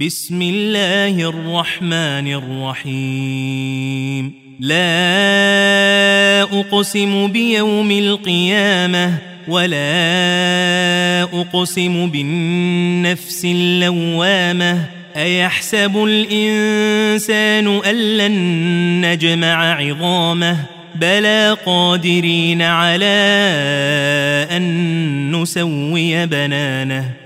بسم الله الرحمن الرحيم. لا أقسم بيوم القيامة ولا أقسم بالنفس اللوامة. أيحسب الإنسان أن لن نجمع عظامه؟ بلى قادرين على أن نسوي بنانه.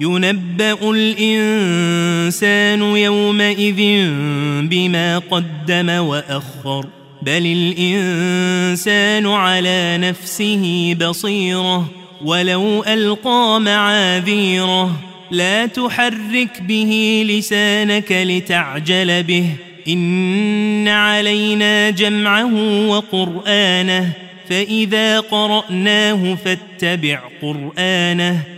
ينبأ الإنسان يومئذ بما قدم وأخر. بل الإنسان على نفسه بصيرة ولو ألقى معاذيره. لا تحرك به لسانك لتعجل به. إن علينا جمعه وقرآنه فإذا قرأناه فاتبع قرآنه.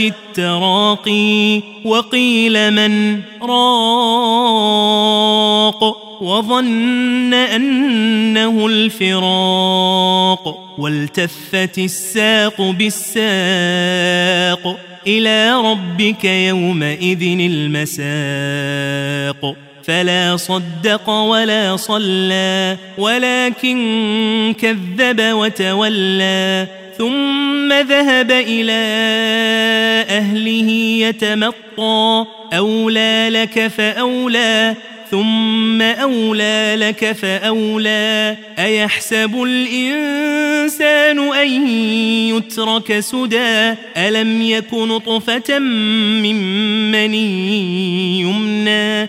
التراقي وقيل من راق وظن أنه الفراق والتفت الساق بالساق إلى ربك يومئذ المساق فلا صدق ولا صلى ولكن كذب وتولى ثم ذهب إلى أهله يتمطى. أولى لك فأولى ثم أولى لك فأولى. أيحسب الإنسان أن يترك سدى؟ ألم يك نطفة من مني يمنى؟